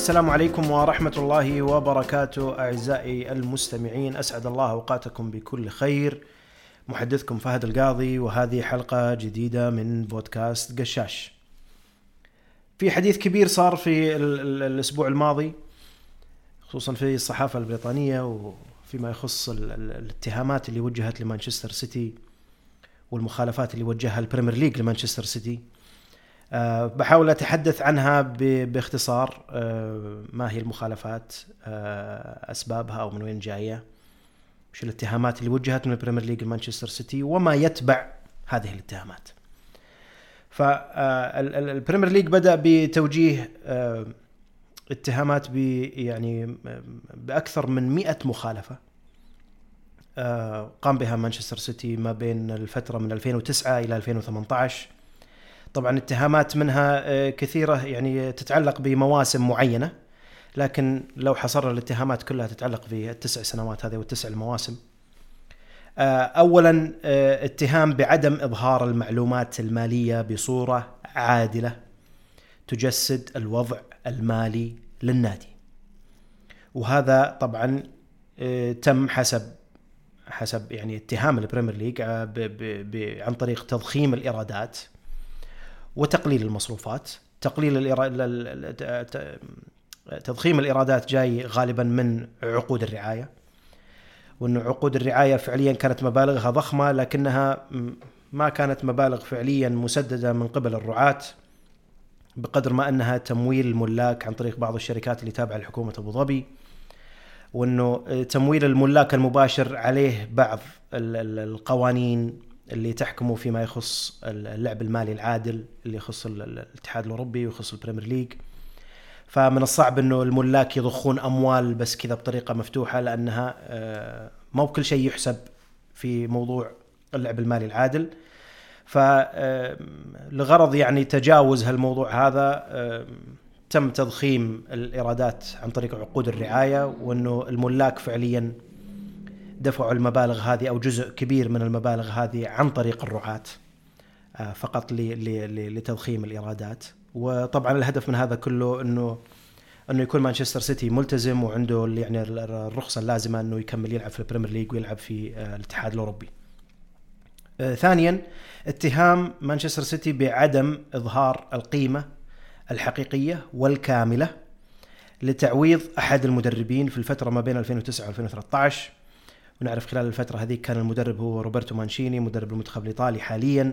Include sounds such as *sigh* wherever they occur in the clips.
السلام عليكم ورحمة الله وبركاته أعزائي المستمعين أسعد الله أوقاتكم بكل خير. محدثكم فهد القاضي وهذه حلقة جديدة من بودكاست قشاش. في حديث كبير صار في ال- ال- الأسبوع الماضي خصوصا في الصحافة البريطانية وفيما يخص ال- ال- الاتهامات اللي وجهت لمانشستر سيتي والمخالفات اللي وجهها ال Premier League لمانشستر سيتي. أه بحاول أتحدث عنها باختصار. أه ما هي المخالفات أه أسبابها أو من وين جاية؟ وش الاتهامات اللي وجهت من ال Premier League لمانشستر سيتي؟ وما يتبع هذه الاتهامات. فال Premier League بدأ بتوجيه آه، اتهامات ب يعني بأكثر من 100 مخالفة آه، قام بها مانشستر سيتي ما بين الفترة من 2009 إلى 2018 طبعا اتهامات منها آه، كثيرة يعني تتعلق بمواسم معينة لكن لو حصرنا الاتهامات كلها تتعلق في التسع سنوات هذه والتسع المواسم. آه، اولا آه، اتهام بعدم إظهار المعلومات المالية بصورة عادلة تجسد الوضع المالي للنادي. وهذا طبعا تم حسب حسب يعني اتهام ال Premier League عن طريق تضخيم الإيرادات. وتقليل المصروفات. تقليل الإيرا... ال- ال- ال- ت- تضخيم الإيرادات جاي غالبا من عقود الرعاية. وأن عقود الرعاية فعليا كانت مبالغها ضخمة لكنها ما كانت مبالغ فعليا مسددة من قبل الرعاة بقدر ما أنها تمويل الملاك عن طريق بعض الشركات اللي تابعة لحكومة أبو ظبي. وإنه تمويل الملاك المباشر عليه بعض ال- ال- القوانين اللي تحكمه فيما يخص اللعب المالي العادل اللي يخص ال- ال- الاتحاد الأوروبي ويخص ال Premier League. فمن الصعب إنه الملاك يضخون أموال بس كذا بطريقة مفتوحة لأنها آه، مو بكل شيء يحسب في موضوع اللعب المالي العادل. فلغرض يعني تجاوز هالموضوع هذا تم تضخيم الإيرادات عن طريق عقود الرعاية وإنه الملاك فعليا دفعوا المبالغ هذه أو جزء كبير من المبالغ هذه عن طريق الرعاة آه، فقط لتضخيم الإيرادات وطبعا الهدف من هذا كله انه إنه يكون مانشستر سيتي ملتزم وعنده يعني ال- الرخصة اللازمة إنه يكمل يلعب في ال Premier League ويلعب في آه، الاتحاد الأوروبي. آه، ثانيا اتهام مانشستر سيتي بعدم إظهار القيمة الحقيقية والكاملة لتعويض أحد المدربين في الفترة ما بين 2009 و 2013 ونعرف خلال الفترة هذه كان المدرب هو روبرتو مانشيني مدرب المنتخب الإيطالي حاليا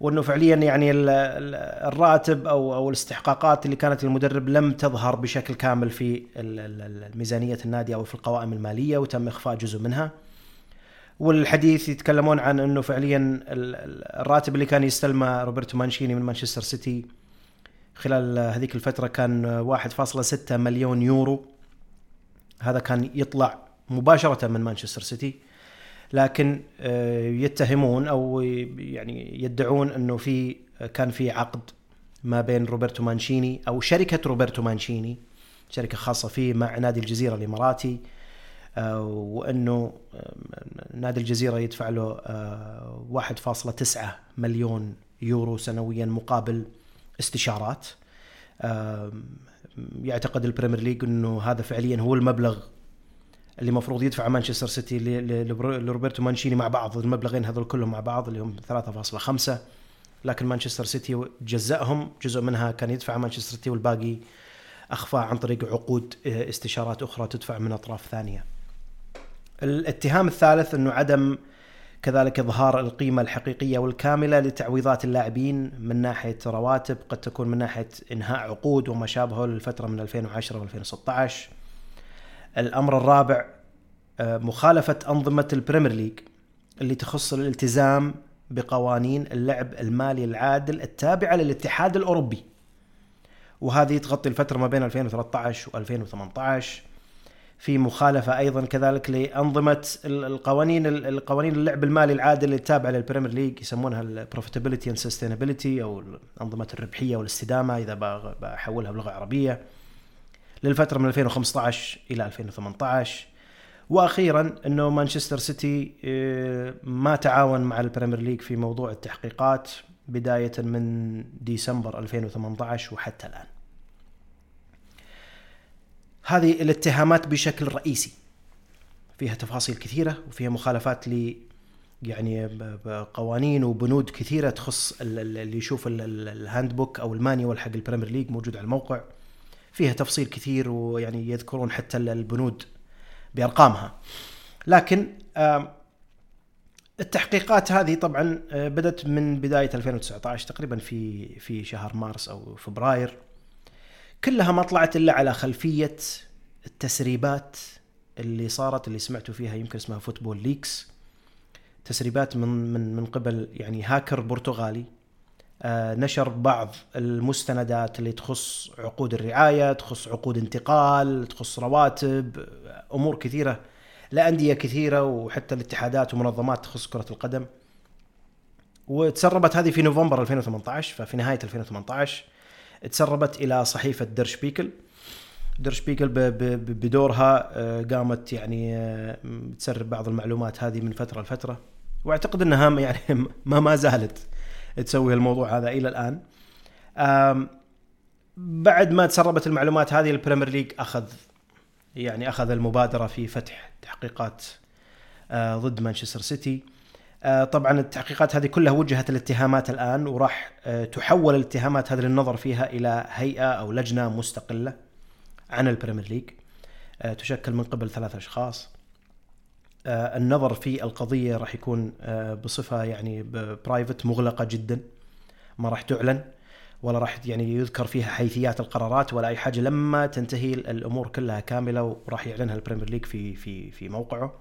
وأنه فعليا يعني ال- ال- الراتب أو أو الاستحقاقات اللي كانت للمدرب لم تظهر بشكل كامل في ميزانية النادي أو في القوائم المالية وتم إخفاء جزء منها. والحديث يتكلمون عن أنه فعليا ال- ال- الراتب اللي كان يستلمه روبرتو مانشيني من مانشستر سيتي خلال هذيك الفترة كان 1.6 مليون يورو هذا كان يطلع مباشرة من مانشستر سيتي لكن آه، يتهمون أو يعني يدعون إنه في كان في عقد ما بين روبرتو مانشيني أو شركة روبرتو مانشيني شركة خاصة فيه مع نادي الجزيرة الإماراتي آه، وإنه آه، نادي الجزيرة يدفع له آه، 1.9 مليون يورو سنويا مقابل استشارات. آه، يعتقد ال Premier League إنه هذا فعليا هو المبلغ اللي المفروض يدفع مانشستر سيتي لروبرتو مانشيني مع بعض المبلغين هذول كلهم مع بعض اللي هم 3.5 لكن مانشستر سيتي جزأهم جزء منها كان يدفع مانشستر سيتي والباقي اخفاه عن طريق عقود آه، استشارات أخرى تدفع من أطراف ثانية. الاتهام الثالث إنه عدم كذلك إظهار القيمة الحقيقية والكاملة لتعويضات اللاعبين من ناحية رواتب قد تكون من ناحية إنهاء عقود وما شابهه للفتره من 2010 و2016 الأمر الرابع آه، مخالفة أنظمة ال Premier League اللي تخص الالتزام بقوانين اللعب المالي العادل التابعة للاتحاد الأوروبي. وهذه تغطي الفترة ما بين 2013 و2018 في مخالفة أيضا كذلك لأنظمة ال- القوانين ال- القوانين اللعب المالي العادل التابعه للبريمير ليج يسمونها البروفيتابيلتي اند سستينابيلتي أو أنظمة الربحية والاستدامة إذا بحولها بلغة عربية. للفترة من 2015 إلى 2018 وأخيرا إنه مانشستر سيتي آه، ما تعاون مع ال Premier League في موضوع التحقيقات بداية من ديسمبر 2018 وحتى الآن. هذه الاتهامات بشكل رئيسي. فيها تفاصيل كثيرة وفيها مخالفات ل يعني قوانين وبنود كثيرة تخص اللي يشوف ال handbook أو ال manual حق ال Premier League موجود على الموقع. فيها تفصيل كثير ويعني يذكرون حتى البنود بأرقامها. لكن التحقيقات هذه طبعا آه، بدأت من بداية 2019 تقريبا في في شهر مارس أو فبراير. كلها ما طلعت إلا على خلفية التسريبات اللي صارت اللي سمعتوا فيها يمكن اسمها فوتبول ليكس. تسريبات من من من قبل يعني هاكر برتغالي. نشر بعض المستندات اللي تخص عقود الرعاية، تخص عقود انتقال، تخص رواتب، أمور كثيرة لأندية كثيرة وحتى الاتحادات ومنظمات تخص كرة القدم. وتسربت هذه في نوفمبر 2018 ففي نهاية 2018 تسربت إلى صحيفة Der Spiegel. Der Spiegel بدورها آه، قامت يعني آه، تسرب بعض المعلومات هذه من فترة لفترة. وأعتقد إنها يعني *laughs* ما ما زالت. تسوي الموضوع هذا إلى الآن. بعد ما تسربت المعلومات هذه ال Premier League أخذ يعني أخذ المبادرة في فتح تحقيقات آه، ضد مانشستر سيتي. آه، طبعا التحقيقات هذه كلها وجهت الاتهامات الآن وراح آه، تحول الاتهامات هذه للنظر فيها إلى هيئة أو لجنة مستقلة عن ال Premier League. تشكل من قبل ثلاث أشخاص. النظر في القضية راح يكون بصفة يعني private مغلقة جدا ما راح تعلن ولا راح يعني يذكر فيها حيثيات القرارات ولا أي حاجة لما تنتهي الأمور كلها كاملة وراح يعلنها ال Premier League في في في موقعه.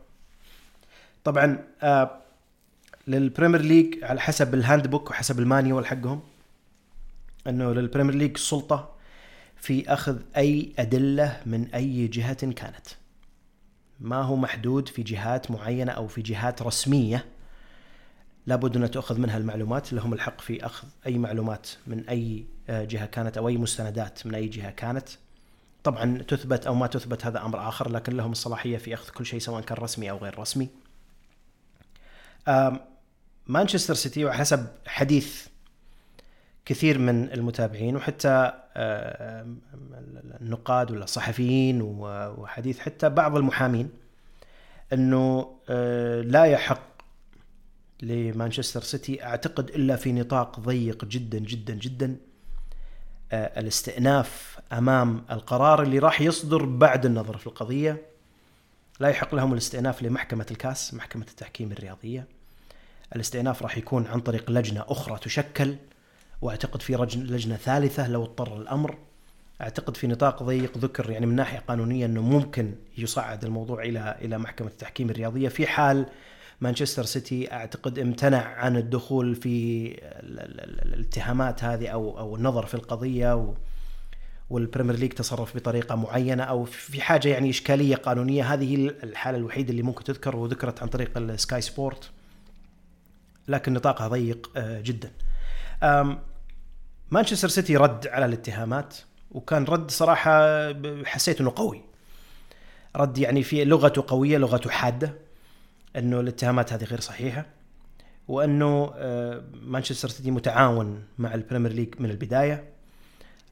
طبعا آه لل Premier League على حسب ال handbook وحسب ال manual حقهم إنه لل Premier League سلطة في أخذ أي أدلة من أي جهة كانت. ما هو محدود في جهات معينة أو في جهات رسمية. لابد أن تؤخذ منها المعلومات لهم الحق في أخذ أي معلومات من أي آه، جهة كانت أو أي مستندات من أي جهة كانت. طبعا تثبت أو ما تثبت هذا أمر آخر لكن لهم الصلاحية في أخذ كل شيء سواء كان رسمي أو غير رسمي. مانشستر سيتي وحسب حديث كثير من المتابعين وحتى النقاد ولا الصحفيين وحديث حتى بعض المحامين إنه آه، لا يحق لمانشستر سيتي أعتقد إلا في نطاق ضيق جدا جدا جدا آه، الاستئناف أمام القرار اللي راح يصدر بعد النظر في القضية. لا يحق لهم الاستئناف لمحكمة الكاس محكمة التحكيم الرياضية. الاستئناف راح يكون عن طريق لجنة أخرى تشكل. وأعتقد في لجنة ثالثة لو اضطر الأمر. أعتقد في نطاق ضيق ذكر يعني من ناحية قانونية أنه ممكن يصعد الموضوع إلى إلى محكمة التحكيم الرياضية. في حال مانشستر سيتي أعتقد امتنع عن الدخول في الاتهامات هذه أو أو النظر في القضية وال Premier League تصرف بطريقة معينة أو في حاجة يعني إشكالية قانونية. هذه الحالة الوحيدة اللي ممكن تذكر وذكرت عن طريق ال Sky Sport. لكن نطاقها ضيق آه، جدا. مانشستر سيتي رد على الاتهامات وكان رد صراحة حسيت إنه قوي. رد يعني في لغته قوية لغته حادة إنه الاتهامات هذه غير صحيحة وإنه آه، مانشستر سيتي متعاون مع ال Premier League من البداية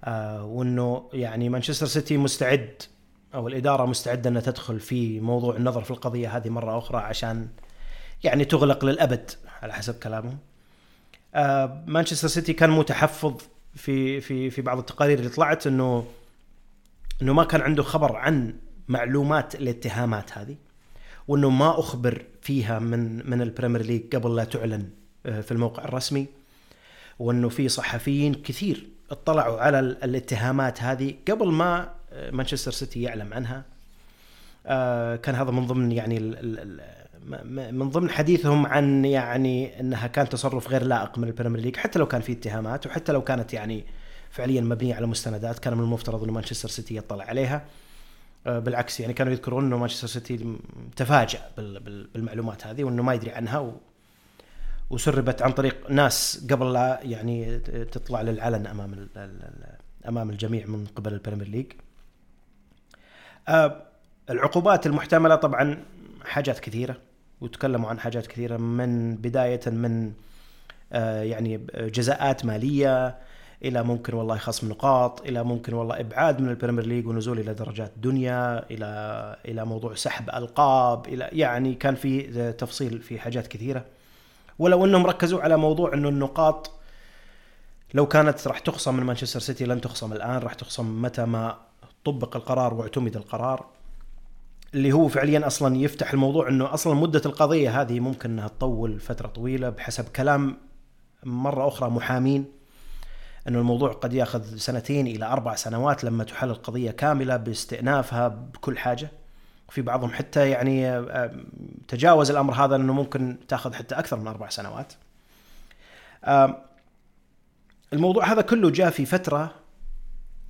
آه، وإنه يعني مانشستر سيتي مستعد أو الإدارة مستعدة إنها تدخل في موضوع النظر في القضية هذه مرة أخرى عشان يعني تغلق للأبد على حسب كلامهم. آه، مانشستر سيتي كان متحفظ في في في بعض التقارير اللي طلعت إنه إنه ما كان عنده خبر عن معلومات الاتهامات هذه وإنه ما أخبر فيها من من ال Premier League قبل لا تعلن آه، في الموقع الرسمي وإنه في صحفيين كثير اطلعوا على الاتهامات هذه قبل ما آه، مانشستر سيتي يعلم عنها. كان هذا من ضمن يعني من ضمن حديثهم عن يعني إنها كان تصرف غير لائق من ال Premier League حتى لو كان في اتهامات وحتى لو كانت يعني فعليا مبنية على مستندات كان من المفترض إنه مانشستر سيتي يطلع عليها آه، بالعكس يعني كانوا يذكرون إنه مانشستر سيتي تفاجأ بالمعلومات هذه وإنه ما يدري عنها و وسربت عن طريق ناس قبل لا يعني تطلع للعلن أمام أمام الجميع من قبل ال Premier League. آه، العقوبات المحتملة طبعا حاجات كثيرة وتكلموا عن حاجات كثيرة من بداية من آه، يعني جزاءات مالية إلى ممكن والله خصم نقاط إلى ممكن والله إبعاد من ال Premier League ونزول إلى درجات دنيا إلى إلى موضوع سحب ألقاب إلى يعني كان في تفصيل في حاجات كثيرة. ولو إنهم ركزوا على موضوع إنه النقاط لو كانت راح تخصم من مانشستر سيتي لن تخصم الآن راح تخصم متى ما طبق القرار واعتمد القرار. اللي هو فعليا أصلا يفتح الموضوع إنه أصلا مدة القضية هذه ممكن إنها تطول فترة طويلة بحسب كلام مرة أخرى محامين إنه الموضوع قد يأخذ سنتين إلى أربع سنوات لما تحل القضية كاملة باستئنافها بكل حاجة في بعضهم حتى يعني آه، تجاوز الأمر هذا إنه ممكن تأخذ حتى أكثر من أربع سنوات. الموضوع هذا كله جاء في فترة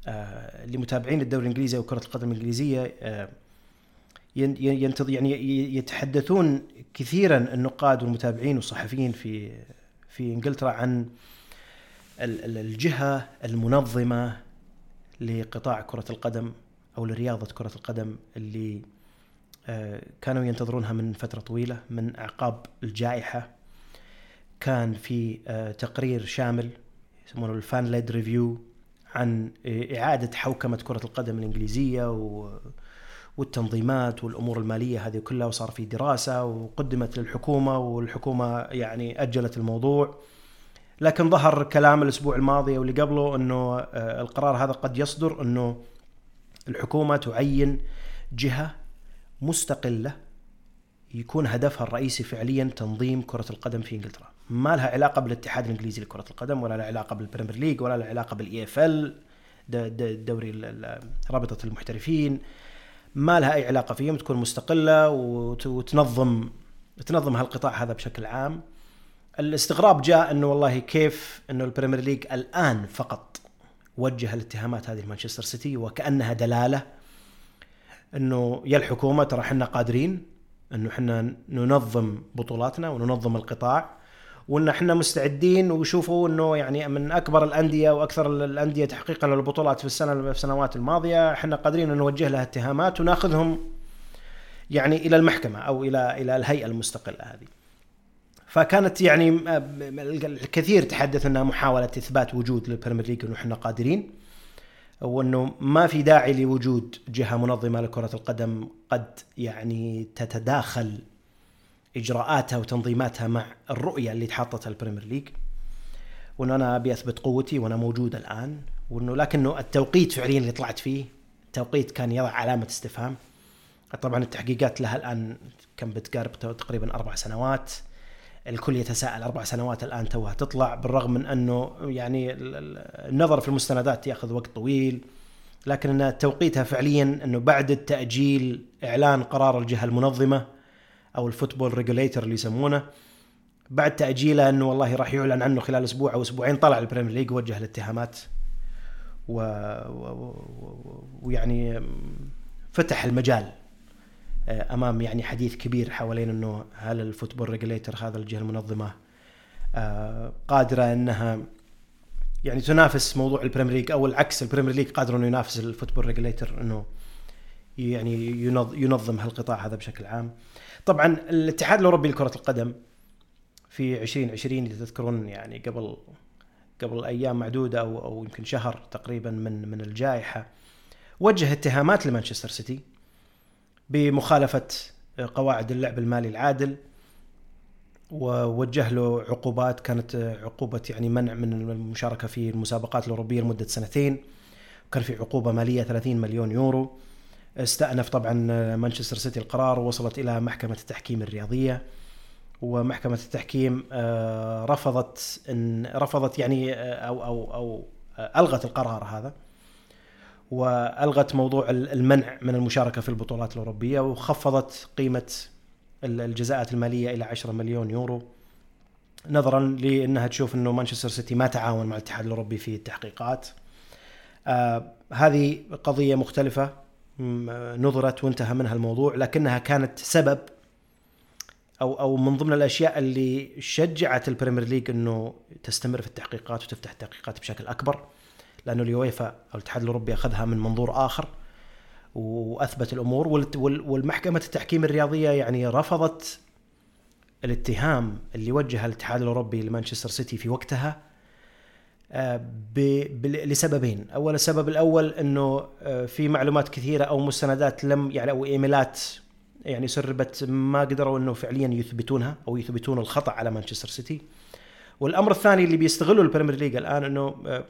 آه، لمتابعين الدوري الإنجليزي وكرة القدم الإنجليزية آه، ينتظر يعني يتحدثون كثيرا النقاد والمتابعين والصحفيين في في إنجلترا عن الجهة المنظمة لقطاع كرة القدم أو لرياضة كرة القدم اللي آه، كانوا ينتظرونها من فترة طويلة من أعقاب الجائحة. كان في تقرير شامل يسمونه ال fan-led review عن إعادة حوكمة كرة القدم الإنجليزية و والتنظيمات والأمور المالية هذه كلها وصار في دراسة وقدمت للحكومة والحكومة يعني أجلت الموضوع. لكن ظهر كلام الأسبوع الماضي واللي قبله إنه آه، القرار هذا قد يصدر إنه الحكومة تعين جهة مستقلة يكون هدفها الرئيسي فعليا تنظيم كرة القدم في إنجلترا. ما لها علاقة بالاتحاد الإنجليزي لكرة القدم ولا لها علاقة بال Premier League ولا لها علاقة بال EFL دوري رابطة المحترفين. ما لها أي علاقة فيهم تكون مستقلة وتنظم تنظم هالقطاع هذا بشكل عام. الاستغراب جاء إنه والله كيف إنه ال Premier League الآن فقط وجه الاتهامات هذه لمانشستر سيتي وكأنها دلالة إنه يا الحكومة ترى إحنا قادرين إنه إحنا ننظم بطولاتنا وننظم القطاع. وإن إحنا مستعدين وشوفوا إنه يعني من أكبر الأندية وأكثر الأندية تحقيقا للبطولات في السنة في السنوات الماضية إحنا قادرين نوجه لها اتهامات وناخذهم يعني إلى المحكمة أو إلى إلى الهيئة المستقلة هذه. فكانت يعني الكثير تحدث إنها محاولة إثبات وجود لل Premier League انه إحنا قادرين وإنه ما في داعي لوجود جهة منظمة لكرة القدم قد يعني تتداخل إجراءاتها وتنظيماتها مع الرؤية اللي تحطها ال Premier League. وإنه أنا أبي أثبت قوتي وأنا موجود الآن. وإنه لكنه التوقيت فعليا اللي طلعت فيه توقيت كان يضع علامة استفهام. طبعا التحقيقات لها الآن كم بتقارب تقريبا أربع سنوات. الكل يتساءل أربع سنوات الآن توها تطلع بالرغم من إنه يعني النظر في المستندات يأخذ وقت طويل. لكن توقيتها فعليا إنه بعد التأجيل إعلان قرار الجهة المنظمة أو ال football regulator اللي يسمونه بعد تأجيله أنه والله راح يعلن عنه خلال أسبوع أو أسبوعين طلع ال Premier League وجه الاتهامات و... و... ويعني فتح المجال آه، أمام يعني حديث كبير حوالين أنه هل ال football regulator هذا الجهة المنظمة آه، قادرة أنها يعني تنافس موضوع ال Premier League أو العكس ال Premier League قادر أنه ينافس ال football regulator أنه يعني ينظم هالقطاع هذا بشكل عام. طبعا الاتحاد الأوروبي لكرة القدم في 2020 إذا تذكرون يعني قبل قبل أيام معدودة أو أو يمكن شهر تقريبا من من الجائحة وجه اتهامات لمانشستر سيتي بمخالفة قواعد اللعب المالي العادل ووجه له عقوبات كانت عقوبة يعني منع من المشاركة في المسابقات الأوروبية لمدة سنتين وكان في عقوبة مالية 30 مليون يورو. استأنف طبعا مانشستر سيتي القرار ووصلت إلى محكمة التحكيم الرياضية ومحكمة التحكيم آه، رفضت ان رفضت يعني آه، أو أو أو آه، ألغت القرار هذا وألغت موضوع المنع من المشاركة في البطولات الأوروبية وخفضت قيمة الجزاءات المالية إلى 10 مليون يورو نظرا لأنها تشوف إنه مانشستر سيتي ما تعاون مع الاتحاد الأوروبي في التحقيقات. هذه قضية مختلفة نظرت وانتهى منها الموضوع لكنها كانت سبب أو أو من ضمن الأشياء اللي شجعت ال Premier League إنه تستمر في التحقيقات وتفتح التحقيقات بشكل أكبر لأنه اليويفا أو الاتحاد الأوروبي أخذها من منظور آخر وأثبت الأمور والمحكمة التحكيم الرياضية يعني رفضت الاتهام اللي وجه الاتحاد الأوروبي لمانشستر سيتي في وقتها لسببين. أول السبب الأول إنه آه، في معلومات كثيرة أو مستندات لم يعني أو إيميلات يعني سربت ما قدروا إنه فعليا يثبتونها أو يثبتون الخطأ على مانشستر سيتي. والأمر الثاني اللي بيستغله ال Premier League الآن إنه آه،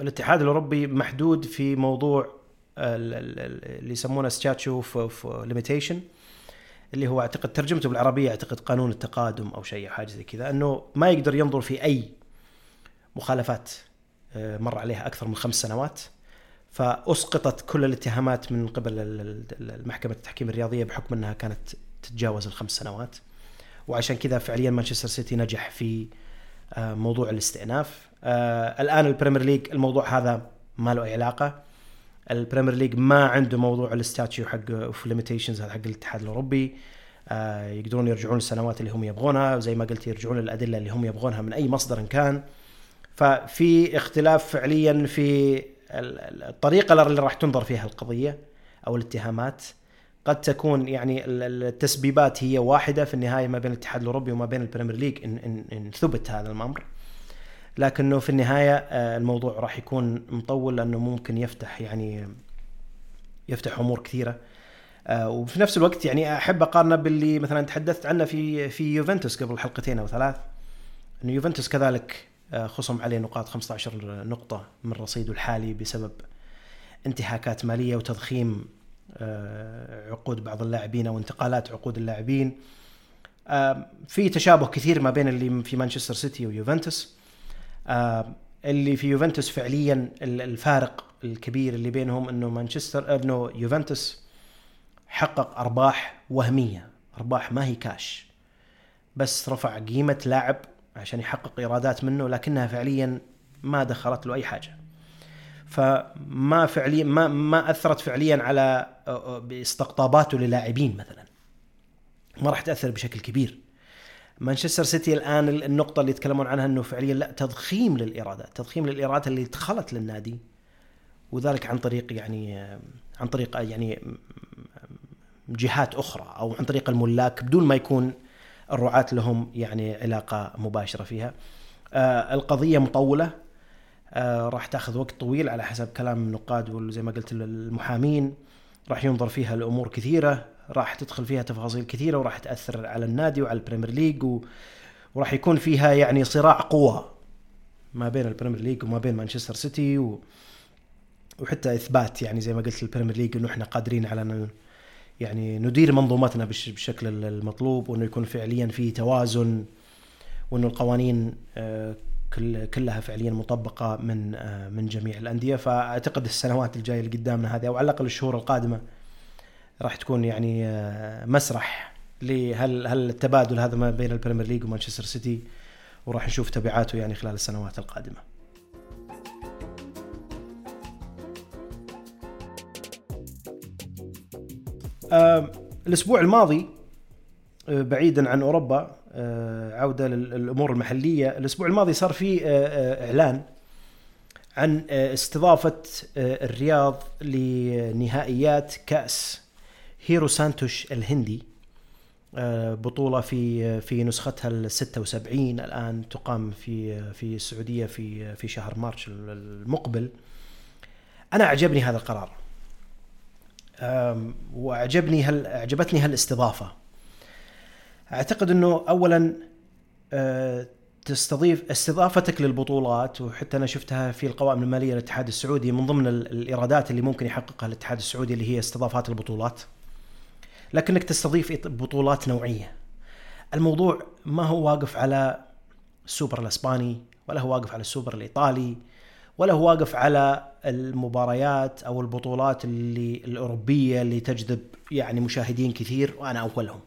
الاتحاد الأوروبي محدود في موضوع اللي يسمونه statute of limitation اللي هو أعتقد ترجمته بالعربية أعتقد قانون التقادم أو شيء حاجة زي كذا إنه ما يقدر ينظر في أي مخالفات آه، مر عليها أكثر من خمس سنوات. فأسقطت كل الاتهامات من قبل المحكمة التحكيم الرياضية بحكم أنها كانت تتجاوز الخمس سنوات. وعشان كذا فعليا مانشستر سيتي نجح في آه، موضوع الاستئناف. آه، الآن ال Premier League الموضوع هذا ما له أي علاقة. ال Premier League ما عنده موضوع ال statute حق of limitations حق الاتحاد الأوروبي. يقدرون يرجعون السنوات اللي هم يبغونها وزي ما قلت يرجعون الأدلة اللي هم يبغونها من أي مصدر كان. ففي اختلاف فعليا في الطريقة اللي راح تنظر فيها القضية أو الاتهامات. قد تكون يعني التسبيبات هي واحدة في النهاية ما بين الاتحاد الأوروبي وما بين ال Premier League ان, إن, إن ثبت هذا الأمر. لكنه في النهاية آه، الموضوع راح يكون مطول لأنه ممكن يفتح يعني يفتح أمور كثيرة. آه، وفي نفس الوقت يعني أحب أقارنه باللي مثلا تحدثت عنه في في يوفنتوس قبل حلقتين أو ثلاث. إنه يوفنتوس كذلك خصم عليه نقاط 15 نقطة من رصيده الحالي بسبب انتهاكات مالية وتضخيم آه، عقود بعض اللاعبين أو انتقالات عقود اللاعبين. آه، في تشابه كثير ما بين اللي في مانشستر سيتي ويوفنتوس. اللي في يوفنتوس فعليا الفارق الكبير اللي بينهم إنه مانشستر إنه يوفنتوس حقق أرباح وهمية أرباح ما هي كاش بس رفع قيمة لاعب عشان يحقق إيرادات منه لكنها فعليا ما دخلت له أي حاجة. فما فعليا ما ما أثرت فعليا على استقطاباته للاعبين مثلا. ما راح تأثر بشكل كبير. مانشستر سيتي الآن النقطة اللي يتكلمون عنها إنه فعليا لا تضخيم للإيرادات. تضخيم للإيرادات اللي دخلت للنادي وذلك عن طريق يعني عن طريق يعني جهات أخرى أو عن طريق الملاك بدون ما يكون الرعاة لهم يعني علاقة مباشرة فيها. آه القضية مطولة. آه راح تاخذ وقت طويل على حسب كلام النقاد وزي ما قلت المحامين. راح ينظر فيها لأمور كثيرة راح تدخل فيها تفاصيل كثيرة وراح تأثر على النادي وعلى ال Premier League و... وراح يكون فيها يعني صراع قوى ما بين ال Premier League وما بين مانشستر سيتي و... وحتى إثبات يعني زي ما قلت ال Premier League إنه إحنا قادرين على ان يعني ندير منظومتنا بالشكل المطلوب وإنه يكون فعليا في توازن وإنه القوانين آه، كلها فعليا مطبقة من آه، من جميع الأندية فأعتقد السنوات الجاية اللي قدامنا هذه أو على الأقل الشهور القادمة راح تكون يعني آه، مسرح لهل هل التبادل هذا ما بين ال Premier League ومانشستر سيتي وراح نشوف تبعاته يعني خلال السنوات القادمة. الأسبوع الماضي آه، بعيدا عن أوروبا آه، عودة للأمور المحلية الأسبوع الماضي صار في آه، إعلان عن استضافة الرياض لنهائيات كأس هيرو سانتوش الهندي. بطولة في في نسختها ال 76 الآن تقام في في السعودية في في شهر مارس المقبل. أنا أعجبني هذا القرار. وأعجبني هل أعجبتني هالاستضافة. أعتقد إنه اولا أه، تستضيف استضافتك للبطولات وحتى أنا شفتها في القوائم المالية للاتحاد السعودي من ضمن الإيرادات اللي ممكن يحققها الاتحاد السعودي اللي هي استضافات البطولات. لكنك تستضيف بطولات نوعية. الموضوع ما هو واقف على السوبر الإسباني ولا هو واقف على السوبر الإيطالي ولا هو واقف على المباريات أو البطولات اللي الأوروبية اللي تجذب يعني مشاهدين كثير وأنا أولهم.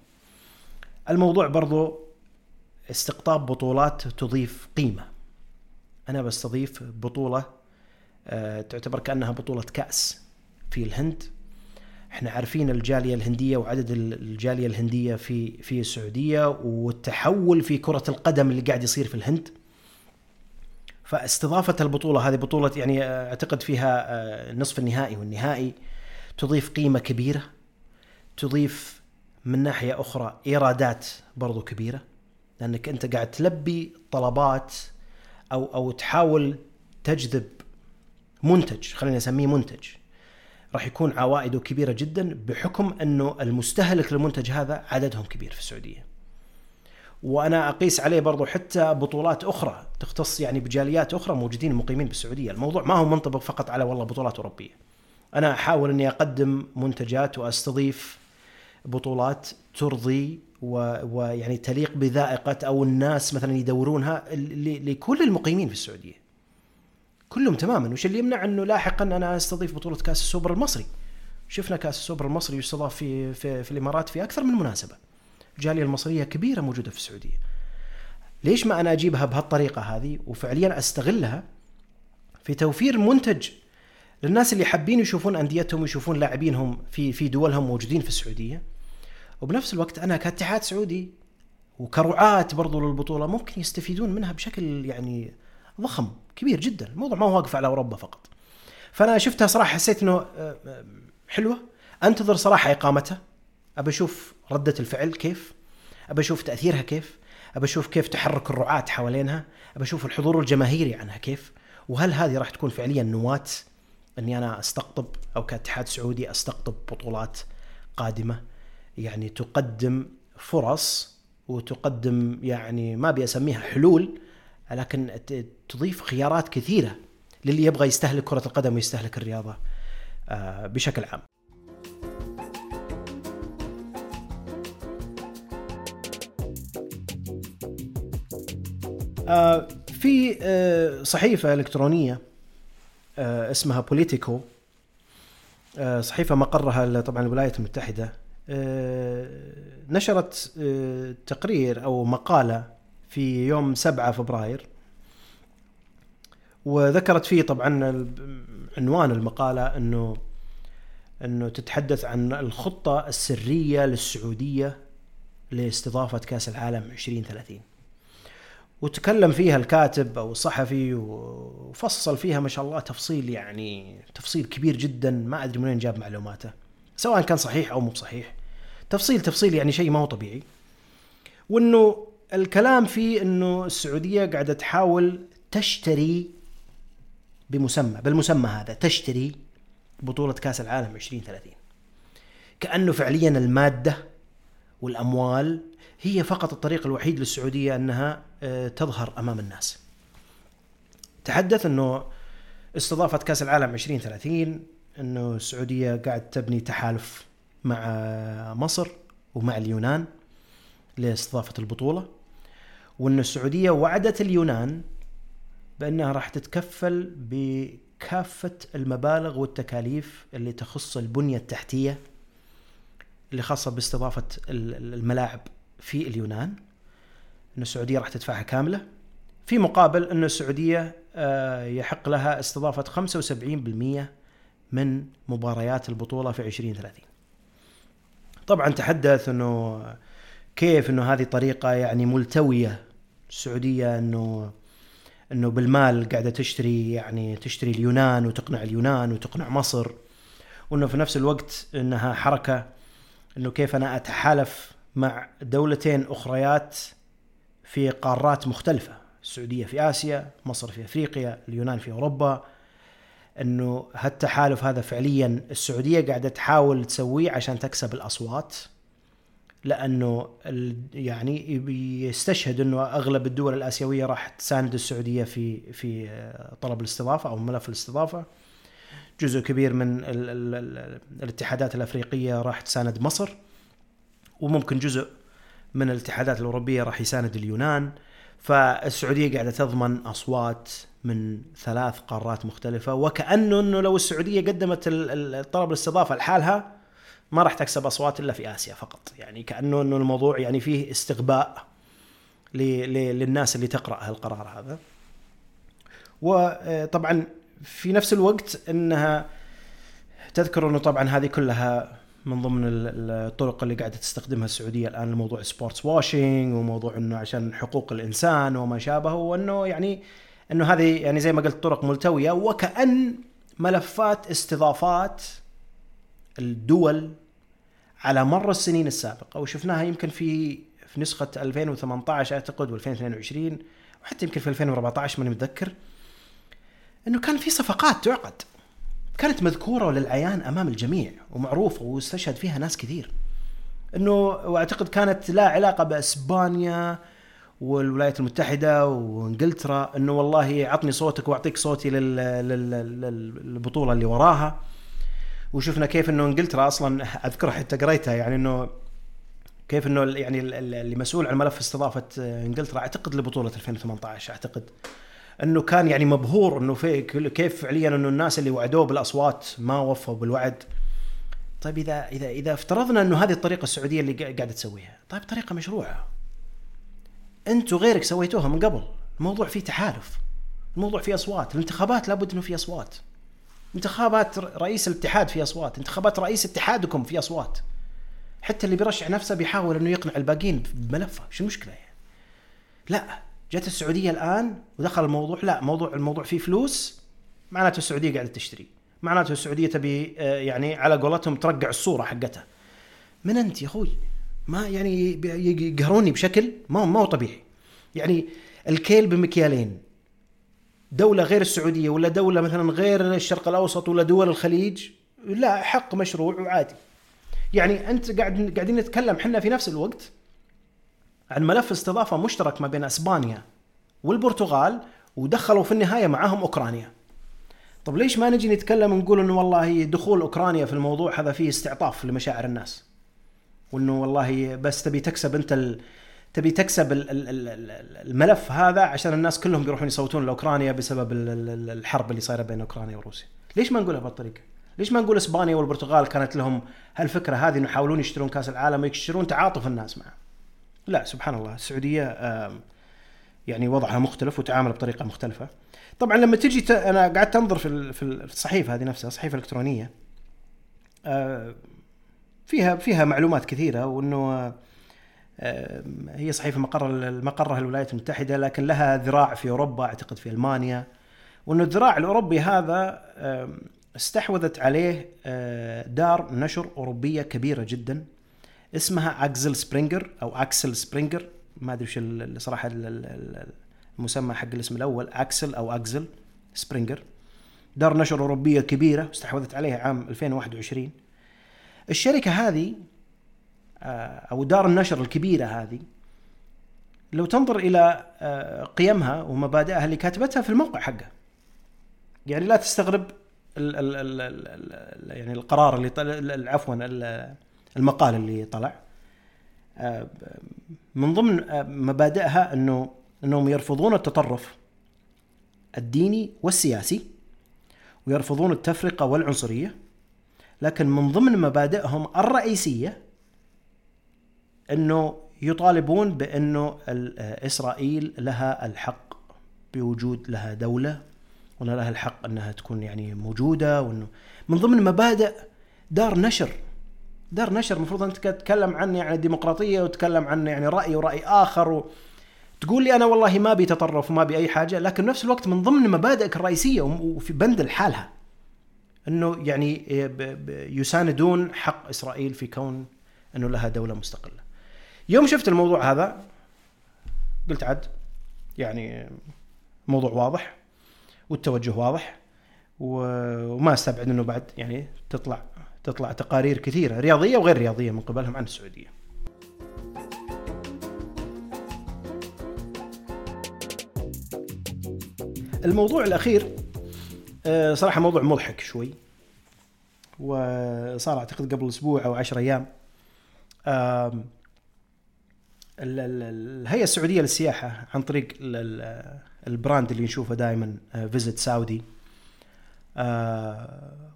الموضوع برضو استقطاب بطولات تضيف قيمة. أنا بستضيف بطولة آه، تعتبر كأنها بطولة كأس في الهند. إحنا عارفين الجالية الهندية وعدد الجالية الهندية في في السعودية والتحول في كرة القدم اللي قاعد يصير في الهند. فاستضافة البطولة هذه بطولة يعني أعتقد فيها آه، نصف النهائي والنهائي تضيف قيمة كبيرة تضيف من ناحية أخرى إيرادات برضو كبيرة لأنك أنت قاعد تلبي طلبات أو أو تحاول تجذب منتج خلينا نسميه منتج راح يكون عوائده كبيرة جدا بحكم أنه المستهلك للمنتج هذا عددهم كبير في السعودية. وأنا أقيس عليه برضو حتى بطولات أخرى تختص يعني بجاليات أخرى موجودين مقيمين بالسعودية، الموضوع ما هو منطبق فقط على والله بطولات أوروبية. أنا أحاول إني أقدم منتجات وأستضيف بطولات ترضي ويعني تليق بذائقة أو الناس مثلا يدورونها لكل المقيمين في السعودية. كلهم تماما وش اللي يمنع إنه لاحقا أنا أستضيف بطولة كأس السوبر المصري شفنا كأس السوبر المصري يستضاف في, في في الإمارات في أكثر من مناسبة الجاليه المصرية كبيرة موجودة في السعودية. ليش ما أنا أجيبها بهالطريقة هذه وفعليا أستغلها في توفير منتج للناس اللي حابين يشوفون أنديتهم ويشوفون لاعبينهم في في دولهم موجودين في السعودية؟ وبنفس الوقت أنا كاتحاد سعودي وكرعاة برضو للبطولة ممكن يستفيدون منها بشكل يعني ضخم كبير جدا. الموضوع ما هو واقف على أوروبا فقط. فأنا شفتها صراحة حسيت إنه آه، آه، حلوة. أنتظر صراحة إقامتها. ابى أشوف ردة الفعل كيف؟ ابى أشوف تأثيرها كيف؟ ابى أشوف كيف تحرك الرعاة حوالينها؟ ابى أشوف الحضور الجماهيري عنها كيف؟ وهل هذه راح تكون فعليا نواة إني أنا أستقطب أو كاتحاد سعودي أستقطب بطولات قادمة؟ يعني تقدم فرص وتقدم يعني ما أبي أسميها حلول لكن تضيف خيارات كثيرة للي يبغى يستهلك كرة القدم ويستهلك الرياضة آه، بشكل عام. في آه، صحيفة إلكترونية اسمها بوليتيكو. صحيفة مقرها طبعا الولايات المتحدة. نشرت تقرير أو مقالة في يوم 7 فبراير. وذكرت فيه طبعا عنوان المقالة إنه إنه تتحدث عن الخطة السرية للسعودية لاستضافة كأس العالم 2030 وتكلم فيها الكاتب أو الصحفي وفصل فيها ما شاء الله تفصيل يعني تفصيل كبير جدا ما أدري من وين جاب معلوماته سواء كان صحيح أو مو صحيح. تفصيل تفصيل يعني شيء ما هو طبيعي. وإنه الكلام فيه إنه السعودية قاعدة تحاول تشتري بمسمى بالمسمى هذا تشتري بطولة كأس العالم 2030 كأنه فعليا المادة والأموال هي فقط الطريق الوحيد للسعودية أنها آه، تظهر أمام الناس. تحدث أنه استضافه كأس العالم 2030 أنه السعودية قاعد تبني تحالف مع مصر ومع اليونان لاستضافة البطولة وأن السعودية وعدت اليونان بأنها راح تتكفل بكافة المبالغ والتكاليف اللي تخص البنية التحتية اللي خاصة باستضافة الملاعب في اليونان إن السعودية راح تدفعها كاملة. في مقابل إن السعودية آه، يحق لها استضافة 75% من مباريات البطولة في 2030 طبعا تحدث إنه كيف إنه هذه طريقة يعني ملتوية السعودية إنه إنه بالمال قاعدة تشتري يعني تشتري اليونان وتقنع اليونان وتقنع مصر وإنه في نفس الوقت إنها حركة إنه كيف أنا أتحالف مع دولتين أخريات في قارات مختلفة السعودية في آسيا مصر في أفريقيا اليونان في أوروبا. إنه هالتحالف هذا فعليا السعودية قاعدة تحاول تسويه عشان تكسب الأصوات لأنه يعني يستشهد إنه أغلب الدول الآسيوية راح تساند السعودية في في طلب الاستضافة أو ملف الاستضافة. جزء كبير من ال ال ال الاتحادات الأفريقية راح تساند مصر. وممكن جزء من الاتحادات الأوروبية راح يساند اليونان. فالسعودية قاعدة تضمن أصوات من ثلاث قارات مختلفة وكأنه إنه لو السعودية قدمت الطلب الاستضافه لحالها ما راح تكسب أصوات إلا في آسيا فقط. يعني كأنه إنه الموضوع يعني فيه استغباء للناس اللي تقرأ هالقرار هذا. وطبعا في نفس الوقت إنها تذكر إنه طبعا هذه كلها من ضمن الطرق اللي قاعدة تستخدمها السعودية الآن لموضوع sportswashing وموضوع إنه عشان حقوق الإنسان وما شابه وإنه يعني إنه هذه يعني زي ما قلت طرق ملتوية وكأن ملفات استضافات الدول على مر السنين السابقة. وشفناها يمكن في في نسخة 2018 أعتقد و2022 وحتى يمكن في 2014 ماني متذكر إنه كان في صفقات تعقد. كانت مذكورة للعيان أمام الجميع ومعروفه واستشهد فيها ناس كثير. إنه وأعتقد كانت لا علاقة بأسبانيا والولايات المتحدة وإنجلترا إنه والله عطني صوتك وأعطيك صوتي للبطولة اللي وراها. وشفنا كيف إنه إنجلترا أصلا اذكر حتى قريتها يعني إنه كيف إنه يعني اللي مسؤول عن ملف استضافة إنجلترا أعتقد لبطولة 2018 أعتقد. انه كان يعني مبهور انه في كيف فعليا انه الناس اللي وعدوه بالأصوات ما وفوا بالوعد. طيب اذا اذا إذا افترضنا إنه هذه الطريقة السعودية اللي قاعدة تسويها. طيب طريقة مشروعة. أنتم غيرك سويتوها من قبل. الموضوع فيه تحالف. الموضوع فيه أصوات. الانتخابات لابد إنه فيه أصوات. انتخابات رئيس الاتحاد فيه أصوات. انتخابات رئيس اتحادكم فيه أصوات. حتى اللي بيرشح نفسه بيحاول إنه يقنع الباقيين بملفه. شو المشكلة يعني؟ لا. جت السعودية الآن ودخل الموضوع لا موضوع الموضوع فيه فلوس معناته السعودية قاعدة تشتري. معناته السعودية تبي آه، يعني على قولتهم ترقع الصورة حقتها. من أنت يا أخوي؟ ما يعني يقهروني بشكل ما ما هو طبيعي. يعني الكيل بمكيالين. دولة غير السعودية ولا دولة مثلا غير الشرق الأوسط ولا دول الخليج لا حق مشروع وعادي. يعني أنت قاعد قاعدين نتكلم إحنا في نفس الوقت عن ملف استضافة مشترك ما بين أسبانيا والبرتغال ودخلوا في النهاية معاهم أوكرانيا. طب ليش ما نجي نتكلم ونقول إنه والله دخول أوكرانيا في الموضوع هذا فيه استعطاف لمشاعر الناس؟ وإنه والله بس تبي تكسب أنت ال... تبي تكسب الملف هذا عشان الناس كلهم بيروحون يصوتون لأوكرانيا بسبب الحرب اللي صايرة بين أوكرانيا وروسيا. ليش ما نقولها بهالطريقة؟ ليش ما نقول إسبانيا والبرتغال كانت لهم هالفكرة هذه إنه يحاولون يشترون كأس العالم ويكسرون تعاطف الناس معه؟ لا سبحان الله. السعودية يعني وضعها مختلف وتعامل بطريقة مختلفة. طبعا لما تجي ت... أنا قعدت انظر في في الصحيفة هذه نفسها الصحيفة الإلكترونية فيها فيها معلومات كثيرة وإنه هي صحيفة مقر مقرها الولايات المتحدة لكن لها ذراع في أوروبا أعتقد في ألمانيا. وإنه الذراع الأوروبي هذا استحوذت عليه آه، دار نشر أوروبية كبيرة جدا. اسمها Axel Springer أو Axel Springer. ما أدري وش الصراحه المسمى حق الاسم الأول Axel أو Axel Springer. دار نشر أوروبية كبيرة استحوذت عليها عام 2021 الشركة هذه آه، أو دار النشر الكبيرة هذه لو تنظر إلى آه، قيمها ومبادئها اللي كاتبتها في الموقع حقها يعني لا تستغرب ال ال ال ال يعني القرار اللي عفوا المقال اللي طلع. آه، من ضمن مبادئها أنه أنهم يرفضون التطرف الديني والسياسي ويرفضون التفرقة والعنصرية لكن من ضمن مبادئهم الرئيسية أنه يطالبون بأنه إسرائيل لها الحق بوجود لها دولة وان لها الحق أنها تكون يعني موجودة وأنه من ضمن مبادئ دار نشر دار نشر المفروض أنت تتكلم عن يعني ديمقراطية وتتكلم عن يعني رأي ورأي آخر و... تقول لي أنا والله ما ابي تطرف وما ابي أي حاجة لكن نفس الوقت من ضمن مبادئك الرئيسية وفي بند لحالها إنه يعني يساندون حق إسرائيل في كون إنه لها دولة مستقلة. يوم شفت الموضوع هذا قلت عد يعني موضوع واضح والتوجه واضح وما أستبعد إنه بعد يعني تطلع تطلع تقارير كثيرة رياضية وغير رياضية من قبلهم عن السعودية. الموضوع الأخير آه، صراحة موضوع مضحك شوي وصار أعتقد قبل أسبوع أو عشر أيام الهيئة السعودية للسياحة عن طريق ال brand اللي نشوفه دائما Visit Saudi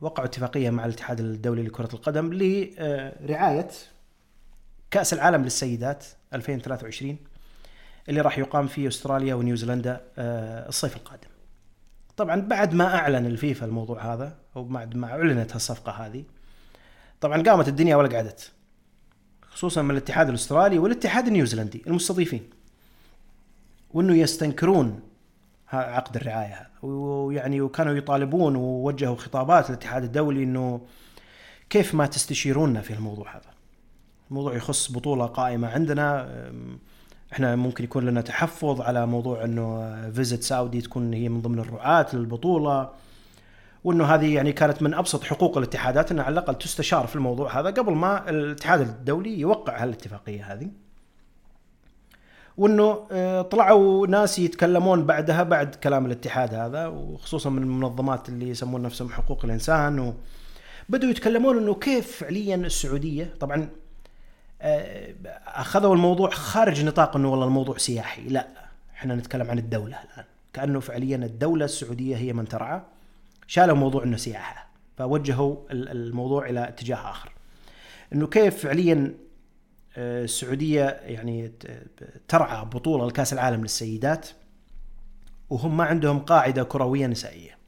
وقعوا اتفاقية مع الاتحاد الدولي لكرة القدم لرعاية كأس العالم للسيدات 2023 اللي راح يقام في أستراليا ونيوزيلندا آه، الصيف القادم. طبعا بعد ما أعلن الفيفا الموضوع هذا أو بعد ما أعلنت هالصفقة هذه طبعا قامت الدنيا ولا قعدت خصوصا من الاتحاد الأسترالي والاتحاد النيوزيلندي المستضيفين وإنه يستنكرون عقد الرعاية هذا ويعني وكانوا يطالبون ووجهوا خطابات للاتحاد الدولي إنه كيف ما تستشيرونا في الموضوع هذا الموضوع يخص بطولة قائمة عندنا إحنا ممكن يكون لنا تحفظ على موضوع إنه فيزيت سعودي تكون هي من ضمن الرعاة للبطولة وإنه هذه يعني كانت من أبسط حقوق الاتحادات إنها على الأقل تستشار في الموضوع هذا قبل ما الاتحاد الدولي يوقع هالاتفاقية هذه. وإنه آه، طلعوا ناس يتكلمون بعدها بعد كلام الاتحاد هذا وخصوصا من المنظمات اللي يسمون نفسهم حقوق الإنسان وبدوا يتكلمون إنه كيف فعليا السعودية طبعا آه، أخذوا الموضوع خارج نطاق إنه والله الموضوع سياحي لا إحنا نتكلم عن الدولة الآن. كأنه فعليا الدولة السعودية هي من ترعى شالوا موضوع إنه سياحة فوجهوا الموضوع إلى اتجاه آخر. إنه كيف فعليا السعودية يعني ترعى بطولة لكأس العالم للسيدات وهم ما عندهم قاعدة كروية نسائية.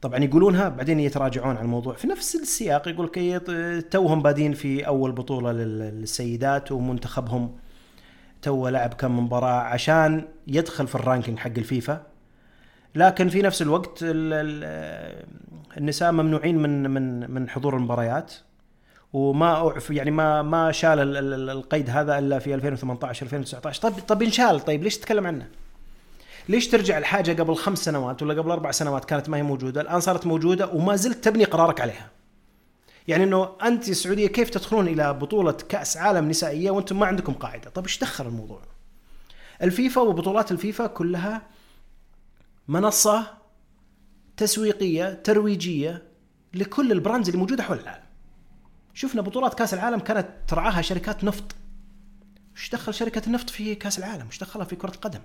طبعا يقولونها بعدين يتراجعون عن الموضوع. في نفس السياق يقول لك توهم بادين في أول بطولة للسيدات ومنتخبهم. تو لعب كم مباراة عشان يدخل في ال ranking حق الفيفا. لكن في نفس الوقت النساء ممنوعين من من من حضور المباريات. وما يعني ما ما شال القيد هذا إلا في 2018 2019 طيب طيب انشال طيب ليش تتكلم عنه؟ ليش ترجع الحاجة قبل خمس سنوات ولا قبل أربع سنوات كانت ما هي موجودة؟ الآن صارت موجودة وما زلت تبني قرارك عليها. يعني إنه أنت السعودية كيف تدخلون إلى بطولة كأس عالم نسائية وأنتم ما عندكم قاعدة؟ طيب إيش دخل الموضوع؟ الفيفا وبطولات الفيفا كلها منصة تسويقية ترويجية لكل ال brands اللي موجودة حول العالم شفنا بطولات كاس العالم كانت ترعاها شركات نفط إيش دخل شركة النفط في كاس العالم إيش دخلها في كرة القدم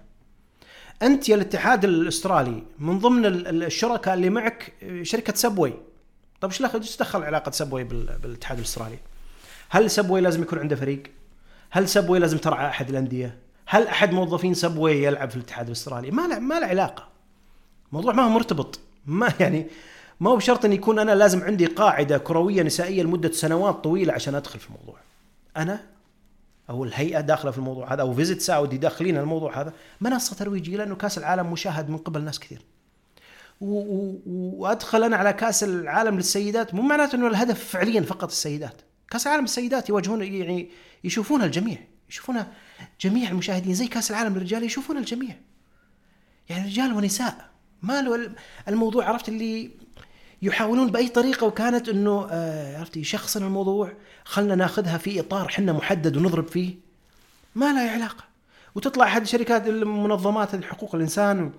أنت يا الاتحاد الأسترالي من ضمن الشركاء اللي معك شركة Subway طيب إيش دخل علاقة Subway بالاتحاد الأسترالي؟ هل Subway لازم يكون عنده فريق؟ هل Subway لازم ترعى أحد الأندية؟ هل أحد موظفين Subway يلعب في الاتحاد الأسترالي؟ ما له ما له علاقة. الموضوع ما هو مرتبط، ما يعني ما هو بشرط أن يكون أنا لازم عندي قاعدة كروية نسائية لمدة سنوات طويلة عشان أدخل في الموضوع. أنا؟ أو الهيئة داخلة في الموضوع هذا؟ أو فيزيت سعودي داخلين الموضوع هذا؟ منصة ترويجية لأنه كأس العالم مشاهد من قبل ناس كثير. وأدخل أنا على كأس العالم للسيدات مو معناته أنه الهدف فعليا فقط السيدات. كأس العالم للسيدات يواجهون يعني يشوفونها الجميع. يشوفونها جميع المشاهدين زي كأس العالم للرجال يشوفونها الجميع. يعني رجال ونساء. ما الموضوع عرفت اللي يحاولون بأي طريقة وكانت إنه آه عرفت يشخصن الموضوع خلنا ناخذها في إطار حنا محدد ونضرب فيه. ما لها علاقة. وتطلع أحد شركات المنظمات حقوق الإنسان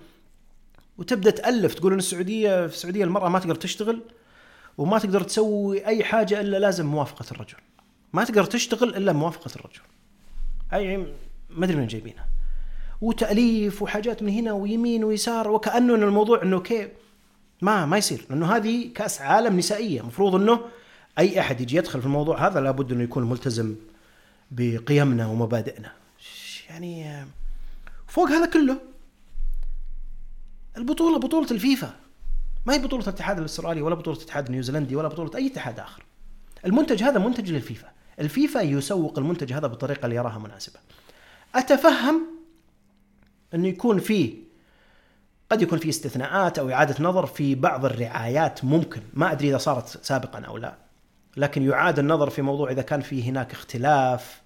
وتبدأ تألف تقول ان السعودية في السعودية المرأة ما تقدر تشتغل وما تقدر تسوي أي حاجة إلا لازم موافقة الرجل. ما تقدر تشتغل إلا موافقة الرجل. هاي ما أدري من جايبينها. وتأليف وحاجات من هنا ويمين ويسار وكأنه إن الموضوع إنه كيف؟ ما ما يصير. لأنه هذه كأس عالم نسائية. المفروض إنه أي أحد يجي يدخل في الموضوع هذا لابد إنه يكون ملتزم بقيمنا ومبادئنا. يعني فوق هذا كله البطولة بطولة الفيفا. ما هي بطولة الاتحاد الأسترالي ولا بطولة الاتحاد النيوزيلندي ولا بطولة أي اتحاد آخر. المنتج هذا منتج للفيفا. الفيفا يسوق المنتج هذا بالطريقة اللي يراها مناسبة. أتفهم إنه يكون فيه قد يكون في استثناءات أو إعادة نظر في بعض الرعايات ممكن. ما أدري إذا صارت سابقا أو لا. لكن يعاد النظر في موضوع إذا كان في هناك اختلاف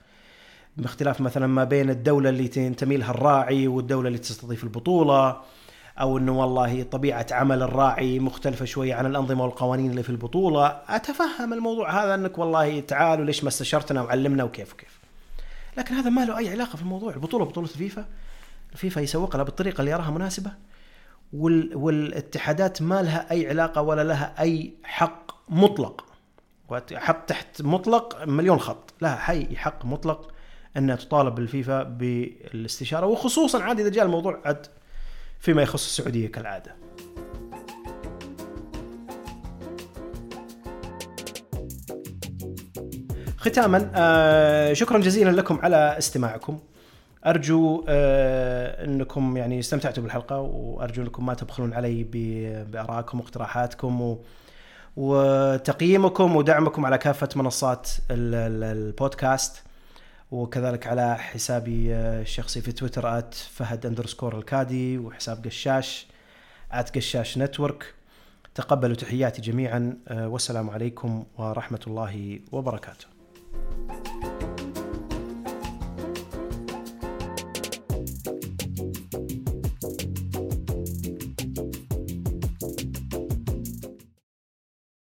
باختلاف مثلا ما بين الدولة اللي تنتمي لها الراعي والدولة اللي تستضيف البطولة أو إنه والله طبيعة عمل الراعي مختلفة شوية عن الأنظمة والقوانين اللي في البطولة. أتفهم الموضوع هذا أنك والله تعالوا ليش ما استشرتنا وعلمنا وكيف وكيف. لكن هذا ما له أي علاقة في الموضوع. البطولة بطولة الفيفا الفيفا يسوق لها بالطريقة اللي يراها مناسبة. والاتحادات ما لها أي علاقة ولا لها أي حق مطلق حط تحت مطلق مليون خط لها حي حق مطلق انها تطالب الفيفا بالاستشارة وخصوصا عاد إذا جاء الموضوع عاد فيما يخص السعودية كالعادة. ختاما آه شكرا جزيلا لكم على استماعكم. أرجو آه أنكم يعني استمتعتوا بالحلقة وأرجو أنكم ما تبخلون علي بارائكم واقتراحاتكم و وتقييمكم ودعمكم على كافة منصات البودكاست وكذلك على حسابي الشخصي في تويتر at فهد underscore الكادي وحساب قشاش at قشاش network. تقبلوا تحياتي جميعا والسلام عليكم ورحمة الله وبركاته.